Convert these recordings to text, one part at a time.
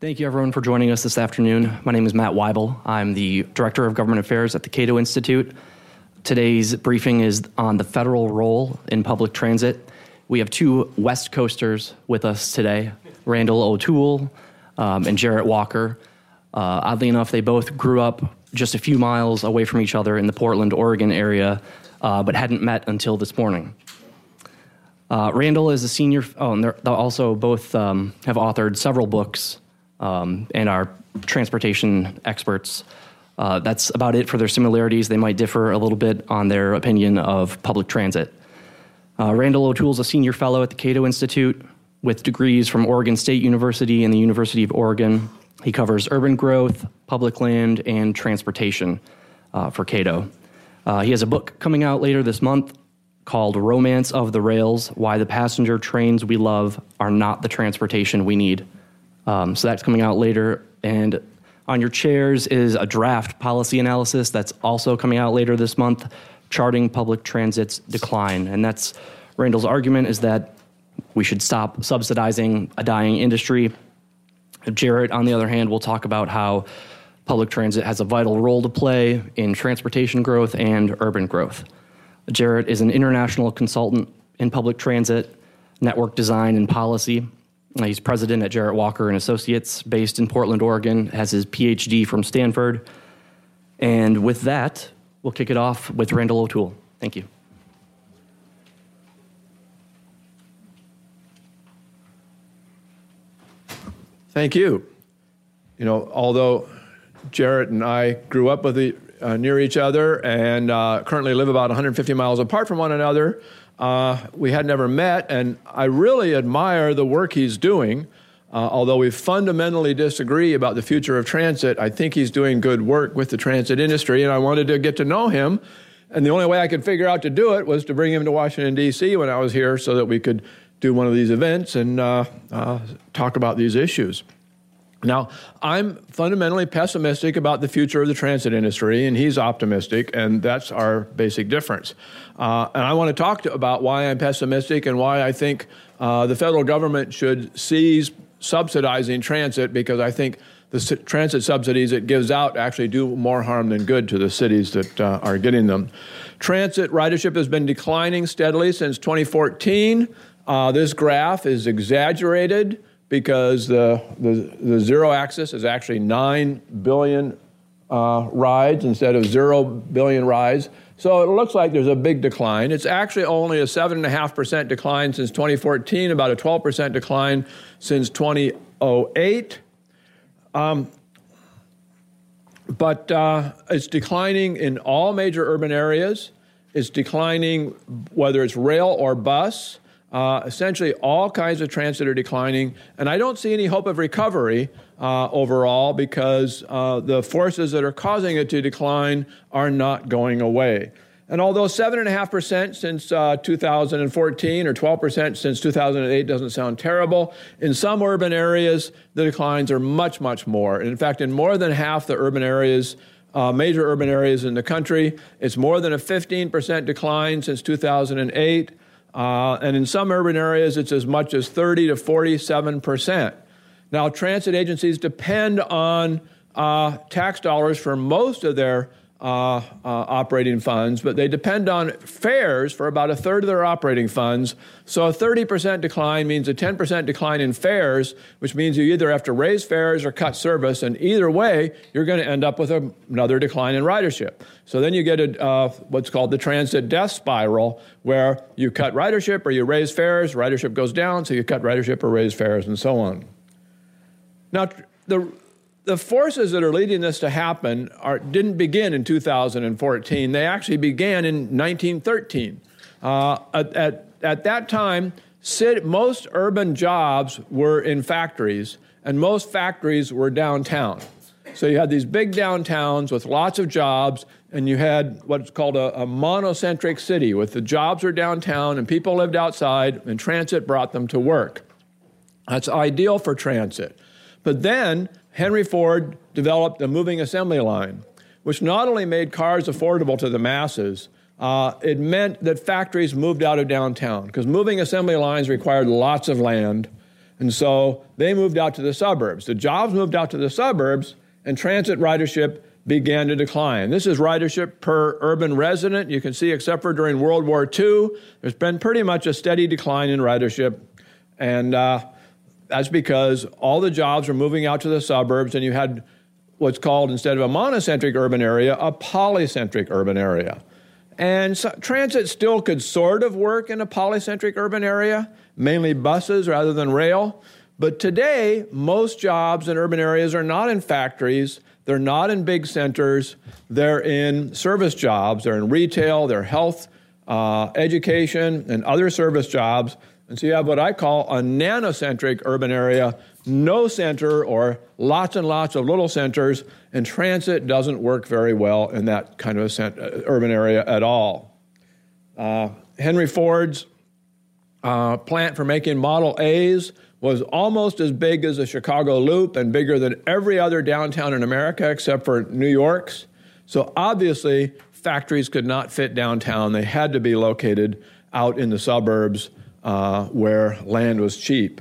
Thank you, everyone, for joining us this afternoon. My name is Matt Weibel. I'm the Director of Government Affairs at the Cato Institute. Today's briefing is on the federal role in public transit. We have two West Coasters with us today Randall O'Toole um, and Jarrett Walker. Uh, oddly enough, they both grew up just a few miles away from each other in the Portland, Oregon area, uh, but hadn't met until this morning. Uh, Randall is a senior, oh, and they're, they also both um, have authored several books um, and our transportation experts. Uh, that's about it for their similarities. They might differ a little bit on their opinion of public transit. Uh, Randall O'Toole is a senior fellow at the Cato Institute with degrees from Oregon State University and the University of Oregon. He covers urban growth, public land, and transportation uh, for Cato. Uh, he has a book coming out later this month called Romance of the Rails Why the Passenger Trains We Love Are Not the Transportation We Need. Um, so that's coming out later. And on your chairs is a draft policy analysis that's also coming out later this month, charting public transit's decline. And that's Randall's argument is that we should stop subsidizing a dying industry. Jarrett, on the other hand, will talk about how public transit has a vital role to play in transportation growth and urban growth. Jarrett is an international consultant in public transit, network design, and policy. He's president at Jarrett Walker and Associates, based in Portland, Oregon, has his PhD from Stanford. And with that, we'll kick it off with Randall O'Toole. Thank you. Thank you. You know, although Jarrett and I grew up with the, uh, near each other and uh, currently live about 150 miles apart from one another, uh, we had never met, and I really admire the work he's doing. Uh, although we fundamentally disagree about the future of transit, I think he's doing good work with the transit industry, and I wanted to get to know him. And the only way I could figure out to do it was to bring him to Washington, D.C. when I was here so that we could do one of these events and uh, uh talk about these issues. Now, I'm fundamentally pessimistic about the future of the transit industry, and he's optimistic, and that's our basic difference. Uh, and I want to talk about why I'm pessimistic and why I think uh, the federal government should cease subsidizing transit because I think the transit subsidies it gives out actually do more harm than good to the cities that uh, are getting them. Transit ridership has been declining steadily since 2014. Uh, this graph is exaggerated because the, the, the zero axis is actually 9 billion uh, rides instead of 0 billion rides. So it looks like there's a big decline. It's actually only a 7.5% decline since 2014, about a 12% decline since 2008. Um, but uh, it's declining in all major urban areas. It's declining whether it's rail or bus. Uh, essentially, all kinds of transit are declining, and I don't see any hope of recovery uh, overall because uh, the forces that are causing it to decline are not going away. And although 7.5% since uh, 2014 or 12% since 2008 doesn't sound terrible, in some urban areas, the declines are much, much more. And in fact, in more than half the urban areas, uh, major urban areas in the country, it's more than a 15% decline since 2008. Uh, and in some urban areas, it's as much as 30 to 47 percent. Now, transit agencies depend on uh, tax dollars for most of their uh, uh, operating funds, but they depend on fares for about a third of their operating funds. So a 30% decline means a 10% decline in fares, which means you either have to raise fares or cut service, and either way, you're going to end up with a, another decline in ridership. So then you get a, uh, what's called the transit death spiral, where you cut ridership or you raise fares, ridership goes down, so you cut ridership or raise fares, and so on. Now, the the forces that are leading this to happen are, didn't begin in 2014. They actually began in 1913. Uh, at, at, at, that time, most urban jobs were in factories, and most factories were downtown. So you had these big downtowns with lots of jobs, and you had what's called a, a monocentric city, with the jobs were downtown and people lived outside, and transit brought them to work. That's ideal for transit. But then Henry Ford developed a moving assembly line, which not only made cars affordable to the masses, uh, it meant that factories moved out of downtown because moving assembly lines required lots of land. And so they moved out to the suburbs. The jobs moved out to the suburbs, and transit ridership began to decline. This is ridership per urban resident. You can see, except for during World War II, there's been pretty much a steady decline in ridership. And uh, that's because all the jobs were moving out to the suburbs, and you had what's called, instead of a monocentric urban area, a polycentric urban area. And so, transit still could sort of work in a polycentric urban area, mainly buses rather than rail. But today, most jobs in urban areas are not in factories, they're not in big centers, they're in service jobs, they're in retail, they're health, uh, education, and other service jobs. And so you have what I call a nanocentric urban area, no center or lots and lots of little centers, and transit doesn't work very well in that kind of a cent- uh, urban area at all. Uh, Henry Ford's uh, plant for making Model A's was almost as big as the Chicago Loop and bigger than every other downtown in America except for New York's. So obviously, factories could not fit downtown. They had to be located out in the suburbs uh, where land was cheap.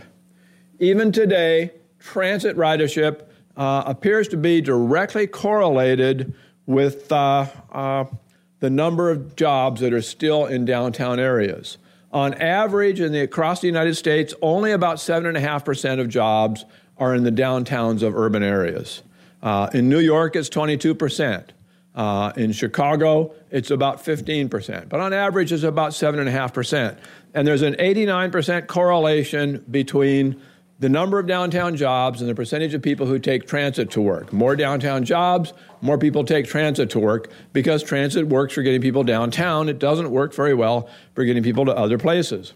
Even today, transit ridership uh, appears to be directly correlated with uh, uh, the number of jobs that are still in downtown areas. On average, in the, across the United States, only about 7.5% of jobs are in the downtowns of urban areas. Uh, in New York, it's 22%. Uh, in Chicago, it's about 15%. But on average, it's about 7.5%. And there's an 89% correlation between the number of downtown jobs and the percentage of people who take transit to work. More downtown jobs, more people take transit to work because transit works for getting people downtown. It doesn't work very well for getting people to other places.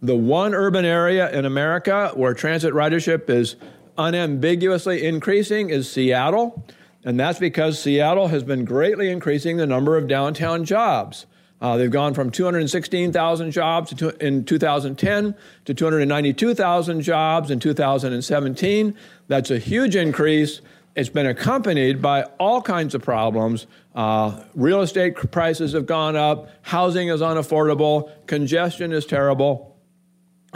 The one urban area in America where transit ridership is unambiguously increasing is Seattle, and that's because Seattle has been greatly increasing the number of downtown jobs. Uh, they've gone from 216,000 jobs in 2010 to 292,000 jobs in 2017. That's a huge increase. It's been accompanied by all kinds of problems. Uh, real estate prices have gone up, housing is unaffordable, congestion is terrible.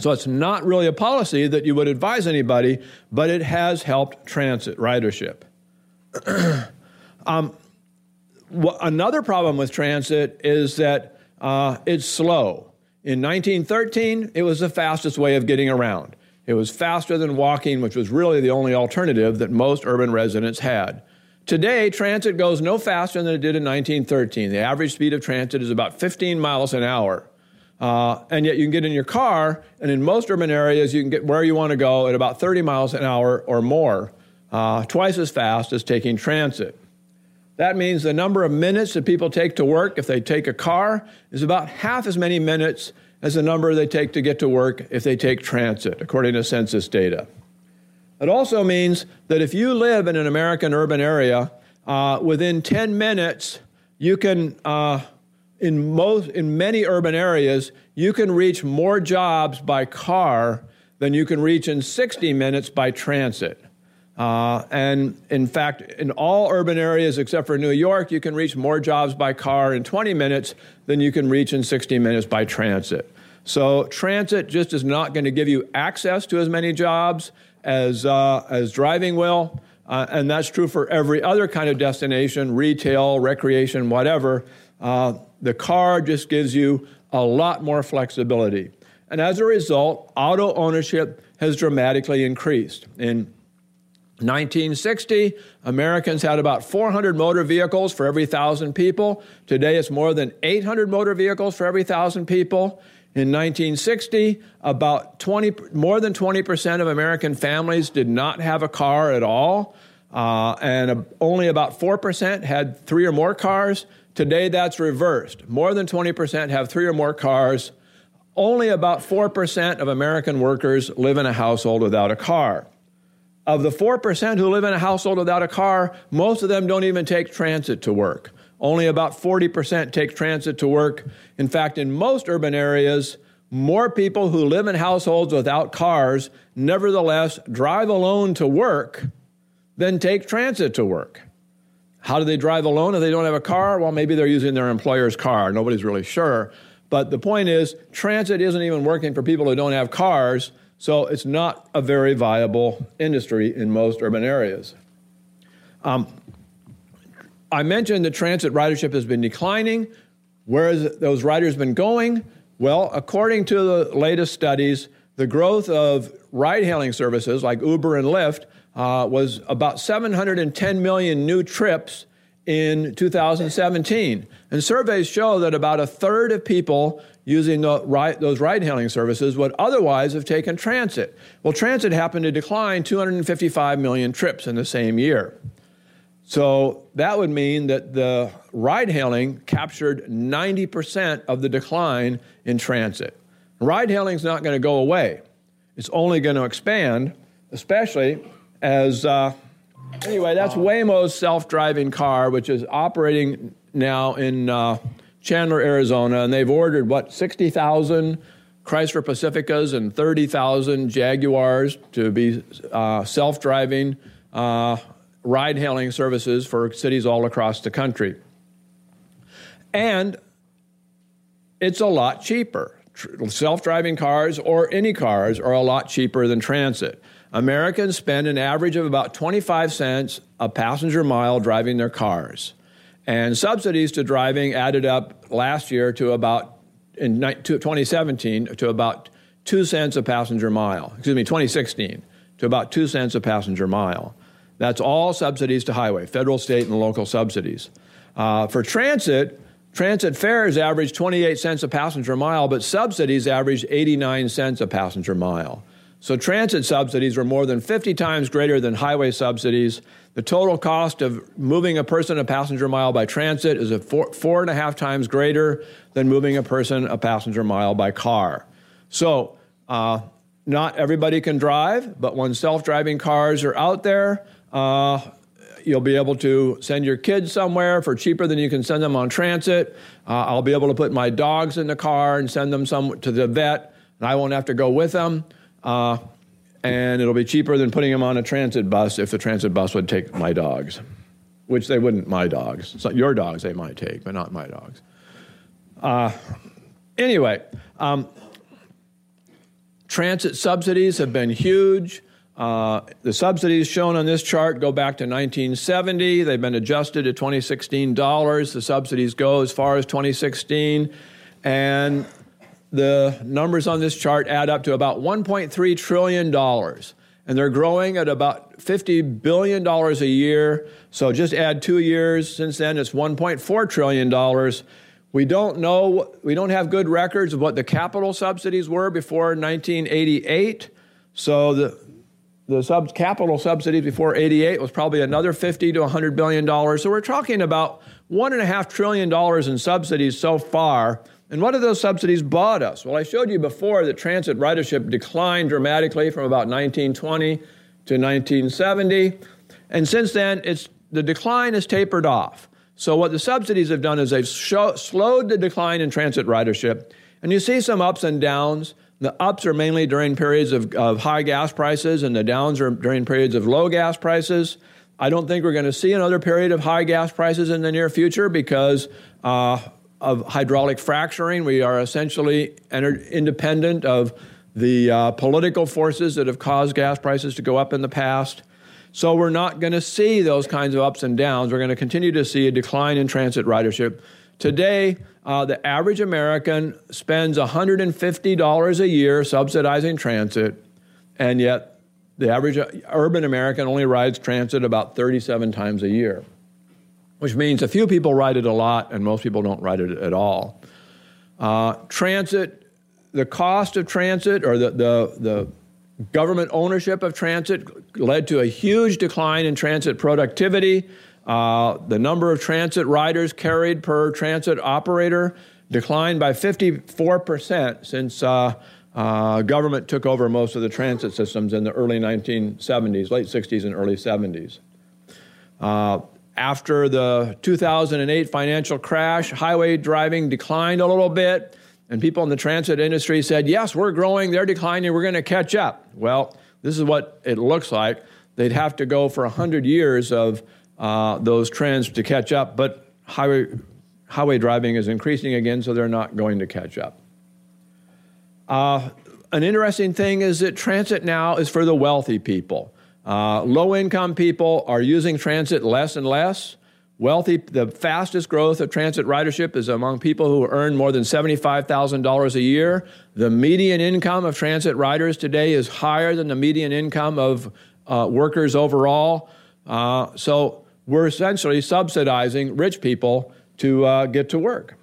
So it's not really a policy that you would advise anybody, but it has helped transit ridership. um, another problem with transit is that uh, it's slow. In 1913, it was the fastest way of getting around. It was faster than walking, which was really the only alternative that most urban residents had. Today, transit goes no faster than it did in 1913. The average speed of transit is about 15 miles an hour. Uh, and yet you can get in your car, and in most urban areas, you can get where you want to go at about 30 miles an hour or more, uh, twice as fast as taking transit. That means the number of minutes that people take to work if they take a car is about half as many minutes as the number they take to get to work if they take transit, according to census data. It also means that if you live in an American urban area, uh, within 10 minutes, you can, uh, in, most, in many urban areas, you can reach more jobs by car than you can reach in 60 minutes by transit. Uh, and in fact, in all urban areas except for New York, you can reach more jobs by car in 20 minutes than you can reach in 60 minutes by transit. So, transit just is not going to give you access to as many jobs as, uh, as driving will. Uh, and that's true for every other kind of destination retail, recreation, whatever. Uh, the car just gives you a lot more flexibility. And as a result, auto ownership has dramatically increased. In 1960, Americans had about 400 motor vehicles for every thousand people. Today, it's more than 800 motor vehicles for every thousand people. In 1960, about 20, more than 20% of American families did not have a car at all, uh, and only about 4% had three or more cars. Today, that's reversed. More than 20% have three or more cars. Only about 4% of American workers live in a household without a car. Of the 4% who live in a household without a car, most of them don't even take transit to work. Only about 40% take transit to work. In fact, in most urban areas, more people who live in households without cars nevertheless drive alone to work than take transit to work. How do they drive alone if they don't have a car? Well, maybe they're using their employer's car. Nobody's really sure. But the point is, transit isn't even working for people who don't have cars. So it's not a very viable industry in most urban areas. Um, I mentioned the transit ridership has been declining. Where has those riders been going? Well, according to the latest studies, the growth of ride hailing services like Uber and Lyft uh, was about 710 million new trips in 2017. And surveys show that about a third of people using the, those ride hailing services would otherwise have taken transit. Well, transit happened to decline 255 million trips in the same year. So that would mean that the ride hailing captured 90% of the decline in transit. Ride hailing is not going to go away, it's only going to expand, especially as. Uh, anyway, that's Waymo's self driving car, which is operating now in uh, Chandler, Arizona, and they've ordered, what, 60,000 Chrysler Pacificas and 30,000 Jaguars to be uh, self driving uh, ride hailing services for cities all across the country. And it's a lot cheaper. Self driving cars or any cars are a lot cheaper than transit. Americans spend an average of about 25 cents a passenger mile driving their cars. And subsidies to driving added up last year to about, in 2017, to about 2 cents a passenger mile. Excuse me, 2016, to about 2 cents a passenger mile. That's all subsidies to highway, federal, state, and local subsidies. Uh, for transit, transit fares average 28 cents a passenger mile, but subsidies average 89 cents a passenger mile. So transit subsidies were more than 50 times greater than highway subsidies. The total cost of moving a person a passenger mile by transit is a four, four and a half times greater than moving a person a passenger mile by car. So, uh, not everybody can drive, but when self driving cars are out there, uh, you'll be able to send your kids somewhere for cheaper than you can send them on transit. Uh, I'll be able to put my dogs in the car and send them some to the vet, and I won't have to go with them. Uh, and it'll be cheaper than putting them on a transit bus if the transit bus would take my dogs, which they wouldn't, my dogs. So your dogs they might take, but not my dogs. Uh, anyway, um, transit subsidies have been huge. Uh, the subsidies shown on this chart go back to 1970. They've been adjusted to 2016 dollars. The subsidies go as far as 2016. And the numbers on this chart add up to about $1.3 trillion. And they're growing at about $50 billion a year. So just add two years since then, it's $1.4 trillion. We don't know, we don't have good records of what the capital subsidies were before 1988. So the, the sub, capital subsidies before 88 was probably another 50 to 100 billion dollars. So we're talking about one and a half trillion dollars in subsidies so far and what have those subsidies bought us? Well, I showed you before that transit ridership declined dramatically from about 1920 to 1970. And since then, it's, the decline has tapered off. So, what the subsidies have done is they've show, slowed the decline in transit ridership. And you see some ups and downs. The ups are mainly during periods of, of high gas prices, and the downs are during periods of low gas prices. I don't think we're going to see another period of high gas prices in the near future because uh, of hydraulic fracturing. We are essentially independent of the uh, political forces that have caused gas prices to go up in the past. So we're not going to see those kinds of ups and downs. We're going to continue to see a decline in transit ridership. Today, uh, the average American spends $150 a year subsidizing transit, and yet the average urban American only rides transit about 37 times a year which means a few people ride it a lot and most people don't ride it at all. Uh, transit, the cost of transit or the, the, the government ownership of transit led to a huge decline in transit productivity. Uh, the number of transit riders carried per transit operator declined by 54% since uh, uh, government took over most of the transit systems in the early 1970s, late 60s, and early 70s. After the 2008 financial crash, highway driving declined a little bit, and people in the transit industry said, Yes, we're growing, they're declining, we're going to catch up. Well, this is what it looks like. They'd have to go for 100 years of uh, those trends to catch up, but highway, highway driving is increasing again, so they're not going to catch up. Uh, an interesting thing is that transit now is for the wealthy people. Uh, low income people are using transit less and less. Wealthy, the fastest growth of transit ridership is among people who earn more than $75,000 a year. The median income of transit riders today is higher than the median income of uh, workers overall. Uh, so we're essentially subsidizing rich people to uh, get to work.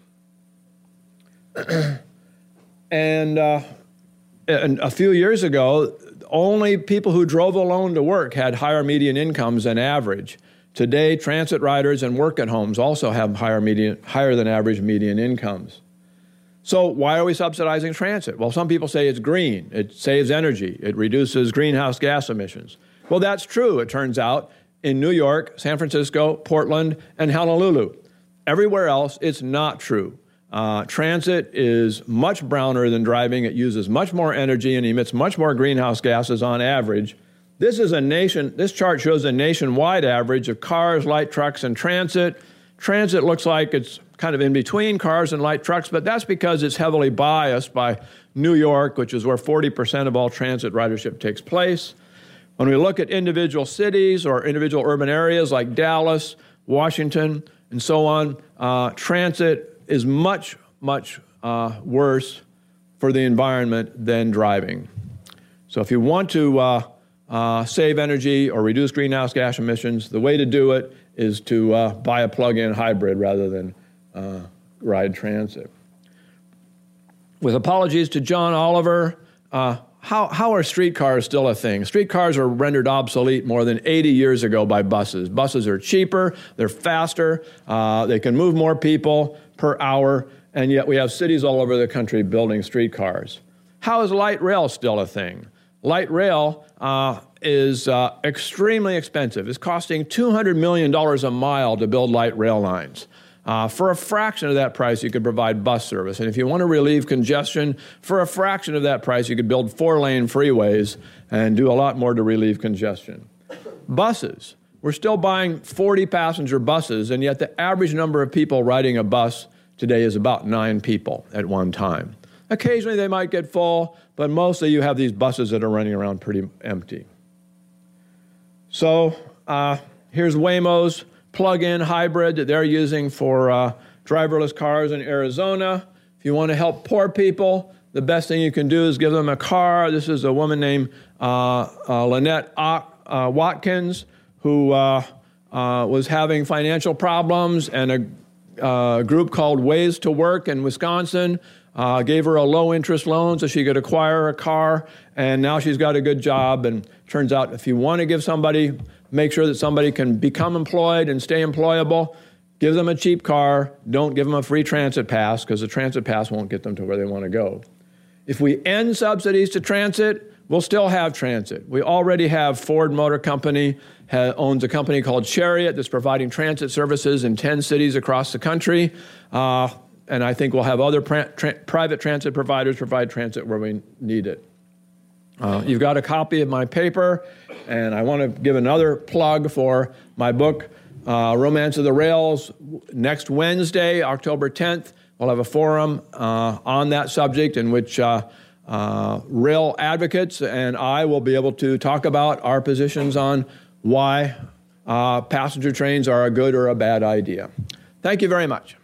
and, uh, and a few years ago, only people who drove alone to work had higher median incomes than average. Today, transit riders and work at homes also have higher, median, higher than average median incomes. So, why are we subsidizing transit? Well, some people say it's green, it saves energy, it reduces greenhouse gas emissions. Well, that's true, it turns out, in New York, San Francisco, Portland, and Honolulu. Everywhere else, it's not true. Uh, transit is much browner than driving. It uses much more energy and emits much more greenhouse gases on average. This is a nation. This chart shows a nationwide average of cars, light trucks, and transit. Transit looks like it's kind of in between cars and light trucks, but that's because it's heavily biased by New York, which is where 40% of all transit ridership takes place. When we look at individual cities or individual urban areas like Dallas, Washington, and so on, uh, transit is much, much uh, worse for the environment than driving. So if you want to uh, uh, save energy or reduce greenhouse gas emissions, the way to do it is to uh, buy a plug-in hybrid rather than uh, ride transit. With apologies to John Oliver, uh, how, how are streetcars still a thing? Streetcars were rendered obsolete more than 80 years ago by buses. Buses are cheaper, they're faster, they can move more people, per hour, and yet we have cities all over the country building streetcars. How is light rail still a thing? Light rail uh, is uh, extremely expensive. It's costing $200 million a mile to build light rail lines. Uh, for a fraction of that price, you could provide bus service. And if you want to relieve congestion, for a fraction of that price, you could build four lane freeways and do a lot more to relieve congestion. Buses. We're still buying 40 passenger buses, and yet the average number of people riding a bus today is about nine people at one time. Occasionally they might get full, but mostly you have these buses that are running around pretty empty. So uh, here's Waymo's plug in hybrid that they're using for uh, driverless cars in Arizona. If you want to help poor people, the best thing you can do is give them a car. This is a woman named uh, uh Lynette uh, Watkins who uh, was having financial problems, and a uh, group called Ways to Work in Wisconsin uh, gave her a low interest loan so she could acquire a car, and now she's got a good job. And turns out, if you want to give somebody, make sure that somebody can become employed and stay employable. Give them a cheap car. Don't give them a free transit pass because the transit pass won't get them to where they want to go. If we end subsidies to transit, we'll still have transit. We already have Ford Motor Company owns a company called Chariot that's providing transit services in 10 cities across the country. Uh, and I think we'll have other tra- private transit providers provide transit where we need it. Uh, you've got a copy of my paper, and I want to give another plug for my book, uh, Romance of the Rails. Next Wednesday, October 10th, we'll have a forum uh, on that subject in which uh, uh, rail advocates and I will be able to talk about our positions on why uh, passenger trains are a good or a bad idea. Thank you very much.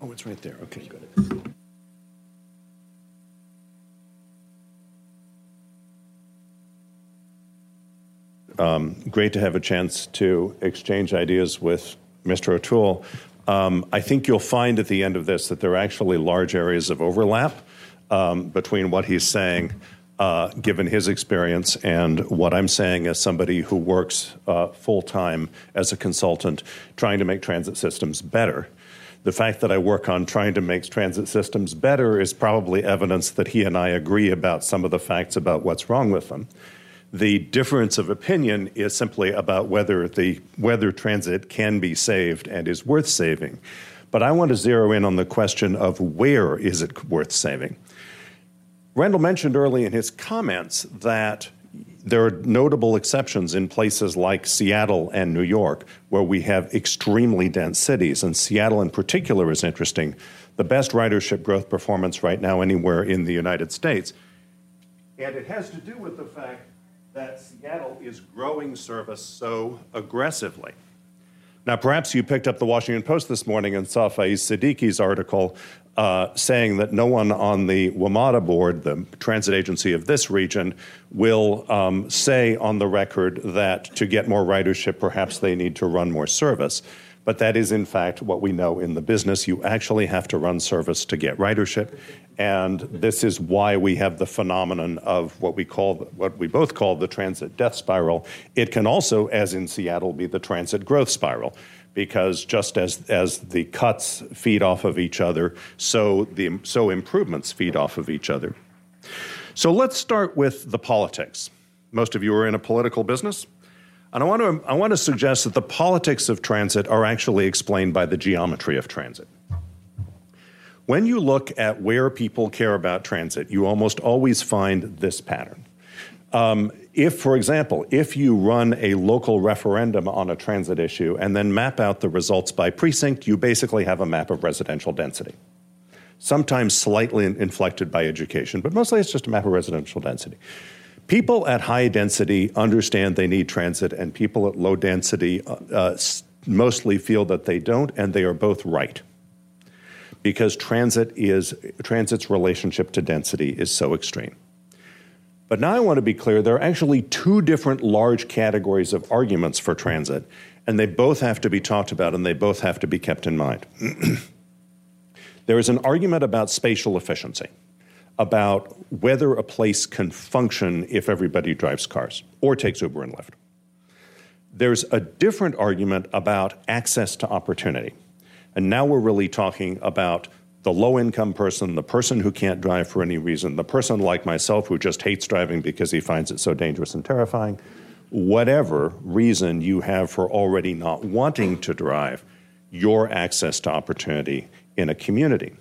Oh, it's right there. Okay, good. Um, great to have a chance to exchange ideas with Mr. O'Toole. Um, I think you'll find at the end of this that there are actually large areas of overlap um, between what he's saying, uh, given his experience, and what I'm saying as somebody who works uh, full time as a consultant trying to make transit systems better. The fact that I work on trying to make transit systems better is probably evidence that he and I agree about some of the facts about what's wrong with them. The difference of opinion is simply about whether the whether transit can be saved and is worth saving. But I want to zero in on the question of where is it worth saving. Randall mentioned early in his comments that there are notable exceptions in places like Seattle and New York, where we have extremely dense cities. And Seattle, in particular, is interesting. The best ridership growth performance right now anywhere in the United States. And it has to do with the fact that Seattle is growing service so aggressively. Now, perhaps you picked up the Washington Post this morning and saw Faiz Siddiqui's article uh, saying that no one on the WMATA board, the transit agency of this region, will um, say on the record that to get more ridership, perhaps they need to run more service. But that is, in fact, what we know in the business. You actually have to run service to get ridership. And this is why we have the phenomenon of what we call, what we both call the transit death spiral. It can also, as in Seattle, be the transit growth spiral because just as, as the cuts feed off of each other, so, the, so improvements feed off of each other. So let's start with the politics. Most of you are in a political business. And I want, to, I want to suggest that the politics of transit are actually explained by the geometry of transit. When you look at where people care about transit, you almost always find this pattern. Um, if, for example, if you run a local referendum on a transit issue and then map out the results by precinct, you basically have a map of residential density. Sometimes slightly inflected by education, but mostly it's just a map of residential density. People at high density understand they need transit, and people at low density uh, uh, mostly feel that they don't, and they are both right. Because transit is transit's relationship to density is so extreme. But now I want to be clear there are actually two different large categories of arguments for transit, and they both have to be talked about and they both have to be kept in mind. there is an argument about spatial efficiency, about whether a place can function if everybody drives cars or takes Uber and Lyft. There's a different argument about access to opportunity. And now we're really talking about the low income person, the person who can't drive for any reason, the person like myself who just hates driving because he finds it so dangerous and terrifying, whatever reason you have for already not wanting to drive, your access to opportunity in a community.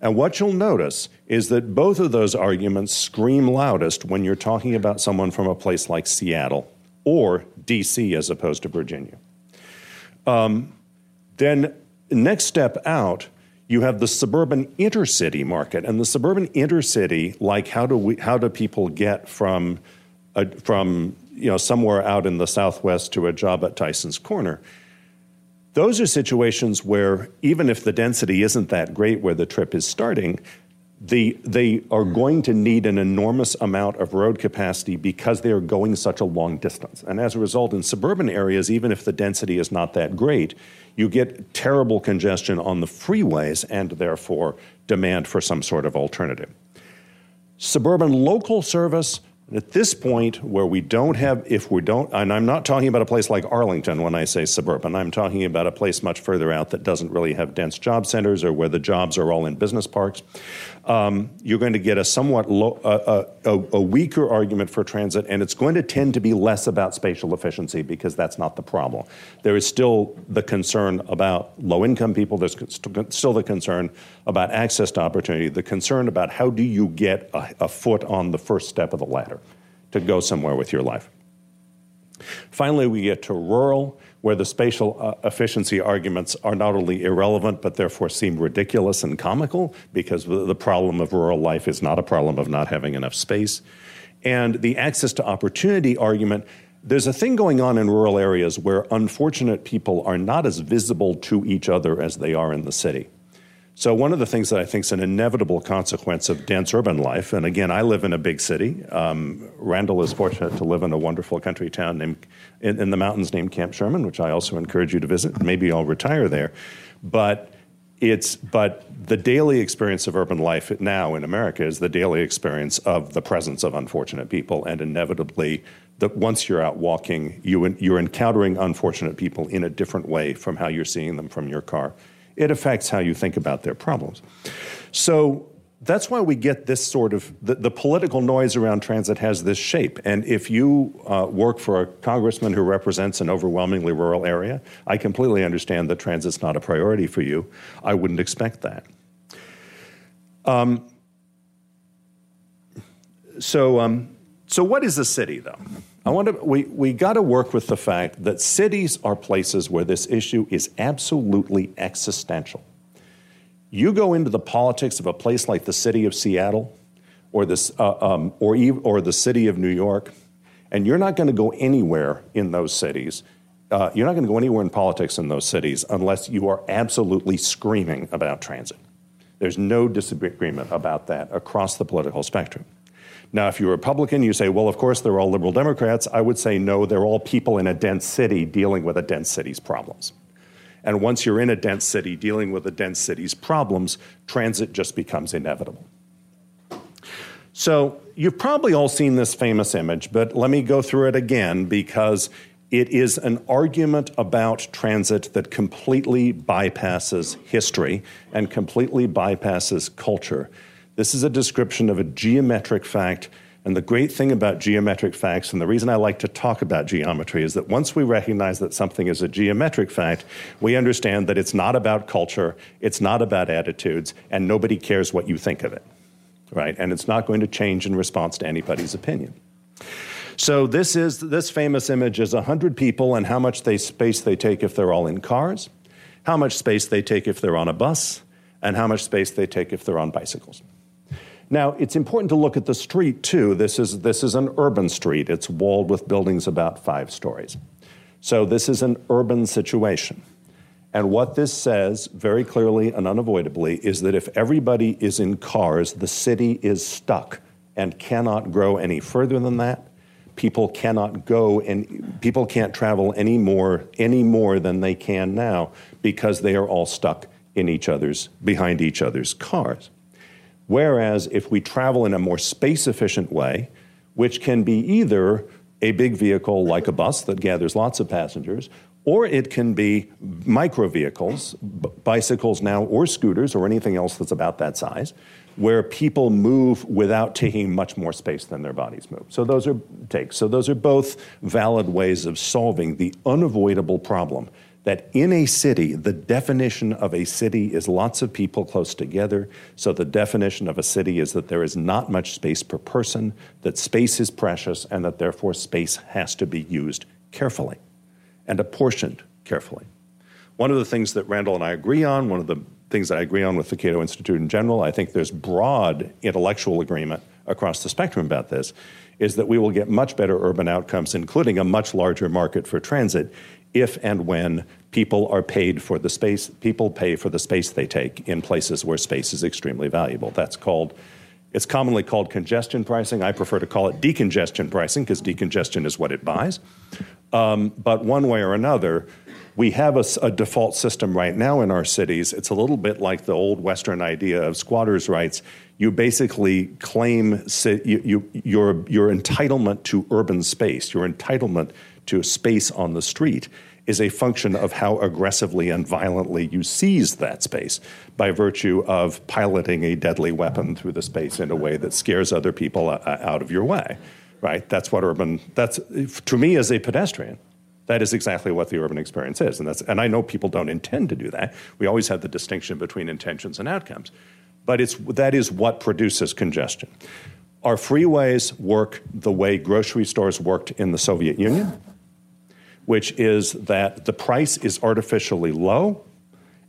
And what you'll notice is that both of those arguments scream loudest when you're talking about someone from a place like Seattle or DC as opposed to Virginia. Um, then, next step out, you have the suburban intercity market, and the suburban intercity, like how do we, how do people get from, a, from you know somewhere out in the southwest to a job at Tyson's Corner? Those are situations where even if the density isn't that great where the trip is starting, the, they are going to need an enormous amount of road capacity because they are going such a long distance. And as a result, in suburban areas, even if the density is not that great, you get terrible congestion on the freeways and therefore demand for some sort of alternative. Suburban local service at this point, where we don't have, if we don't, and I'm not talking about a place like Arlington when I say suburban, I'm talking about a place much further out that doesn't really have dense job centers or where the jobs are all in business parks. Um, you're going to get a somewhat uh, a, a weaker argument for transit, and it's going to tend to be less about spatial efficiency because that's not the problem. There is still the concern about low income people, there's still the concern about access to opportunity, the concern about how do you get a, a foot on the first step of the ladder to go somewhere with your life. Finally, we get to rural, where the spatial uh, efficiency arguments are not only irrelevant, but therefore seem ridiculous and comical because the problem of rural life is not a problem of not having enough space. And the access to opportunity argument there's a thing going on in rural areas where unfortunate people are not as visible to each other as they are in the city. So, one of the things that I think is an inevitable consequence of dense urban life, and again, I live in a big city. Um, Randall is fortunate to live in a wonderful country town named, in, in, the mountains named Camp Sherman, which I also encourage you to visit. Maybe I'll retire there. But it's but the daily experience of urban life now in America is the daily experience of the presence of unfortunate people, and inevitably, that once you're out walking, you, you're encountering unfortunate people in a different way from how you're seeing them from your car it affects how you think about their problems. So, that's why we get this sort of the, the, political noise around transit has this shape. And if you uh, work for a congressman who represents an overwhelmingly rural area, I completely understand that transit's not a priority for you. I wouldn't expect that. Um, so, um, so what is a city, though? I want to, we, we got to work with the fact that cities are places where this issue is absolutely existential. You go into the politics of a place like the city of Seattle or, this, uh, um, or, or the city of New York, and you're not going to go anywhere in those cities. Uh, you're not going to go anywhere in politics in those cities unless you are absolutely screaming about transit. There's no disagreement about that across the political spectrum. Now, if you're a Republican, you say, well, of course, they're all liberal Democrats. I would say, no, they're all people in a dense city dealing with a dense city's problems. And once you're in a dense city dealing with a dense city's problems, transit just becomes inevitable. So you've probably all seen this famous image, but let me go through it again because it is an argument about transit that completely bypasses history and completely bypasses culture. This is a description of a geometric fact and the great thing about geometric facts, and the reason I like to talk about geometry, is that once we recognize that something is a geometric fact, we understand that it's not about culture, it's not about attitudes, and nobody cares what you think of it, right? And it's not going to change in response to anybody's opinion. So this is this famous image is 100 people and how much they, space they take if they're all in cars, how much space they take if they're on a bus, and how much space they take if they're on bicycles. Now, it's important to look at the street too. This is, this is an urban street, it's walled with buildings about five stories. So, this is an urban situation. And what this says very clearly and unavoidably is that if everybody is in cars, the city is stuck and cannot grow any further than that. People cannot go and people can't travel any more, any more than they can now because they are all stuck in each other's behind each other's cars. Whereas if we travel in a more space efficient way, which can be either a big vehicle like a bus that gathers lots of passengers, or it can be micro vehicles, b- bicycles now, or scooters, or anything else that's about that size, where people move without taking much more space than their bodies move. So those are takes. So those are both valid ways of solving the unavoidable problem that in a city, the definition of a city is lots of people close together. So the definition of a city is that there is not much space per person, that space is precious, and that therefore space has to be used carefully and apportioned carefully. One of the things that Randall and I agree on, one of the things that I agree on with the Cato Institute in general, I think there's broad intellectual agreement across the spectrum about this, is that we will get much better urban outcomes, including a much larger market for transit, if and when people are paid for the space, people pay for the space they take in places where space is extremely valuable. That's called, it's commonly called congestion pricing. I prefer to call it decongestion pricing because decongestion is what it buys. Um, but one way or another, we have a, a, default system right now in our cities. It's a little bit like the old Western idea of squatters' rights. You basically claim you, you, your, your entitlement to urban space, your entitlement to a space on the street is a function of how aggressively and violently you seize that space by virtue of piloting a deadly weapon through the space in a way that scares other people uh, uh, out of your way. Right? That's what urban. That's to me as a pedestrian. That is exactly what the urban experience is, and that's. And I know people don't intend to do that. We always have the distinction between intentions and outcomes, but it's that is what produces congestion. Our freeways work the way grocery stores worked in the Soviet Union which is that the price is artificially low,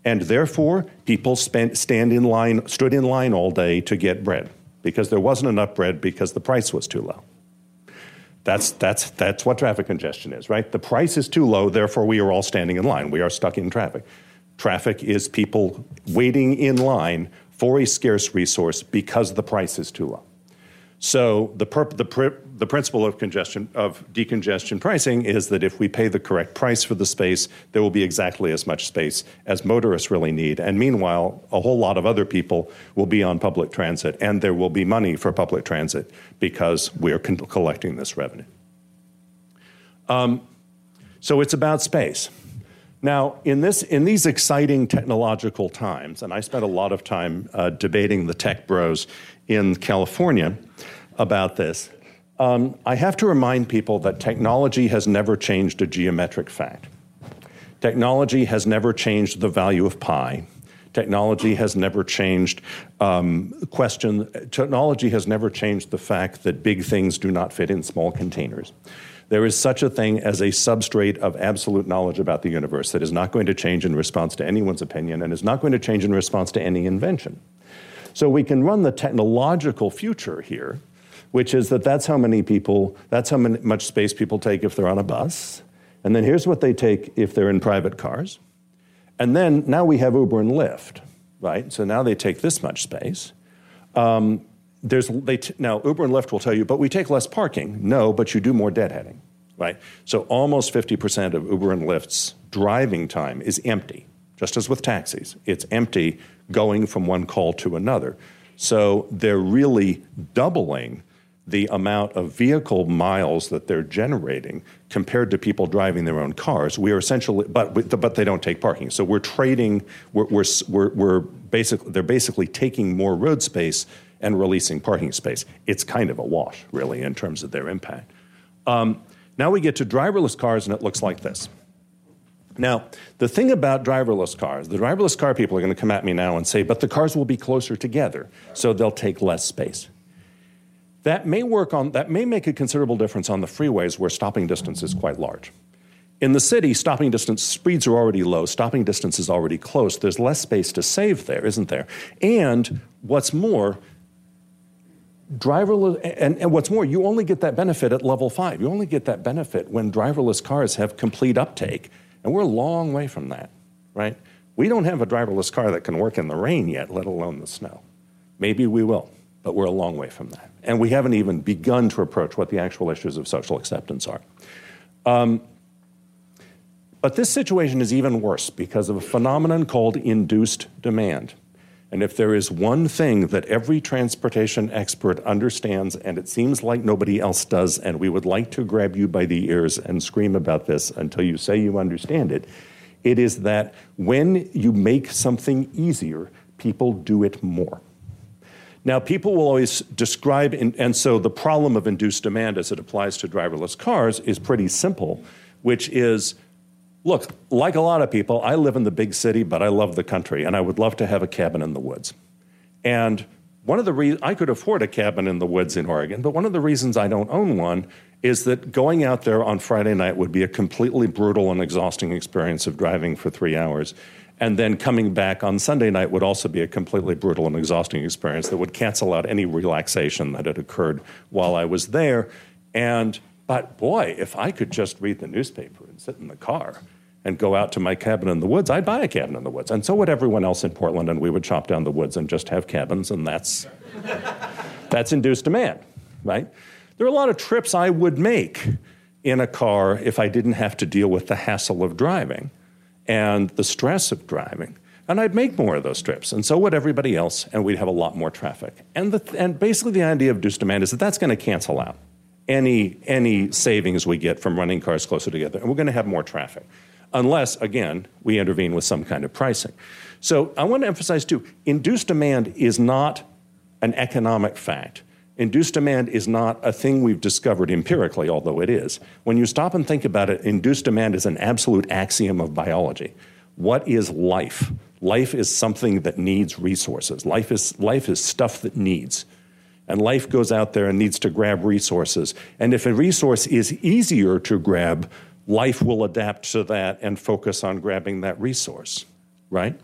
and therefore people spent, stand in line, stood in line all day to get bread because there wasn't enough bread because the price was too low. That's, that's, that's what traffic congestion is, right? The price is too low, therefore we are all standing in line. We are stuck in traffic. Traffic is people waiting in line for a scarce resource because the price is too low. So the, perp, the, the principle of congestion of decongestion pricing is that if we pay the correct price for the space, there will be exactly as much space as motorists really need. And meanwhile, a whole lot of other people will be on public transit, and there will be money for public transit because we are con- collecting this revenue. Um, so it's about space. Now, in, this, in these exciting technological times, and I spent a lot of time uh, debating the tech bros in California about this, um, I have to remind people that technology has never changed a geometric fact. Technology has never changed the value of pi. Technology has never changed um, question. Technology has never changed the fact that big things do not fit in small containers. There is such a thing as a substrate of absolute knowledge about the universe that is not going to change in response to anyone's opinion and is not going to change in response to any invention. So we can run the technological future here, which is that that's how many people, that's how many, much space people take if they're on a bus. And then here's what they take if they're in private cars. And then now we have Uber and Lyft, right? So now they take this much space. Um, there's they t- now Uber and Lyft will tell you, but we take less parking. No, but you do more deadheading, right? So almost 50% of Uber and Lyft's driving time is empty, just as with taxis. It's empty going from one call to another. So they're really doubling the amount of vehicle miles that they're generating compared to people driving their own cars. We are essentially, but but they don't take parking. So we're trading. We're we're we're, we're basically they're basically taking more road space and releasing parking space. It's kind of a wash, really, in terms of their impact. Um, now we get to driverless cars, and it looks like this. Now, the thing about driverless cars, the driverless car people are going to come at me now and say, but the cars will be closer together, so they'll take less space. That may work on, that may make a considerable difference on the freeways where stopping distance is quite large. In the city, stopping distance speeds are already low, stopping distance is already close. There's less space to save there, isn't there? And what's more, driverless and, and, what's more you only get that benefit at level five you only get that benefit when driverless cars have complete uptake and we're a long way from that right we don't have a driverless car that can work in the rain yet let alone the snow maybe we will but we're a long way from that. And we haven't even begun to approach what the actual issues of social acceptance are. Um, but this situation is even worse because of a phenomenon called induced demand. And if there is one thing that every transportation expert understands, and it seems like nobody else does, and we would like to grab you by the ears and scream about this until you say you understand it, it is that when you make something easier, people do it more. Now, people will always describe, in, and so the problem of induced demand as it applies to driverless cars is pretty simple, which is Look, like a lot of people, I live in the big city, but I love the country, and I would love to have a cabin in the woods. And one of the reasons I could afford a cabin in the woods in Oregon, but one of the reasons I don't own one is that going out there on Friday night would be a completely brutal and exhausting experience of driving for three hours. And then coming back on Sunday night would also be a completely brutal and exhausting experience that would cancel out any relaxation that had occurred while I was there. And but boy, if I could just read the newspaper and sit in the car and go out to my cabin in the woods, I'd buy a cabin in the woods. And so would everyone else in Portland, and we would chop down the woods and just have cabins, and that's, that's induced demand, right? There are a lot of trips I would make in a car if I didn't have to deal with the hassle of driving and the stress of driving. And I'd make more of those trips, and so would everybody else, and we'd have a lot more traffic. And, the, and basically, the idea of induced demand is that that's going to cancel out any, any savings we get from running cars closer together. And we're going to have more traffic, unless, again, we intervene with some kind of pricing. So I want to emphasize, too, induced demand is not an economic fact. Induced demand is not a thing we've discovered empirically, although it is. When you stop and think about it, induced demand is an absolute axiom of biology. What is life? Life is something that needs resources. Life is, life is stuff that needs and life goes out there and needs to grab resources. And if a resource is easier to grab, life will adapt to that and focus on grabbing that resource, right?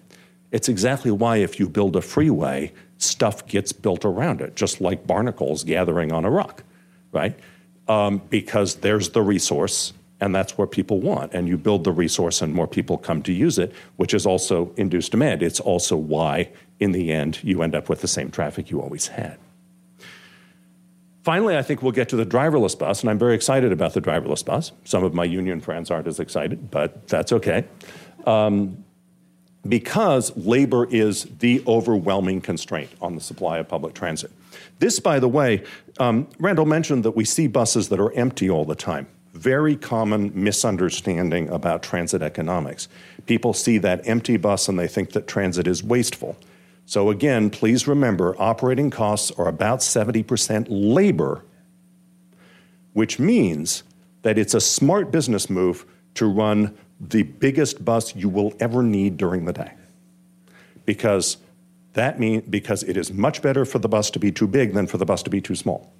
It's exactly why if you build a freeway, stuff gets built around it, just like barnacles gathering on a rock, right? Um, because there's the resource and that's what people want. And you build the resource and more people come to use it, which is also induced demand. It's also why, in the end, you end up with the same traffic you always had. Finally, I think we'll get to the driverless bus, and I'm very excited about the driverless bus. Some of my union friends aren't as excited, but that's okay. Um, because labor is the overwhelming constraint on the supply of public transit. This, by the way, um, Randal mentioned that we see buses that are empty all the time. very common misunderstanding about transit economics. People see that empty bus and they think that transit is wasteful. So, again, please remember operating costs are about 70% labor, which means that it's a smart business move to run the biggest bus you will ever need during the day. Because that means because it is much better for the bus to be too big than for the bus to be too small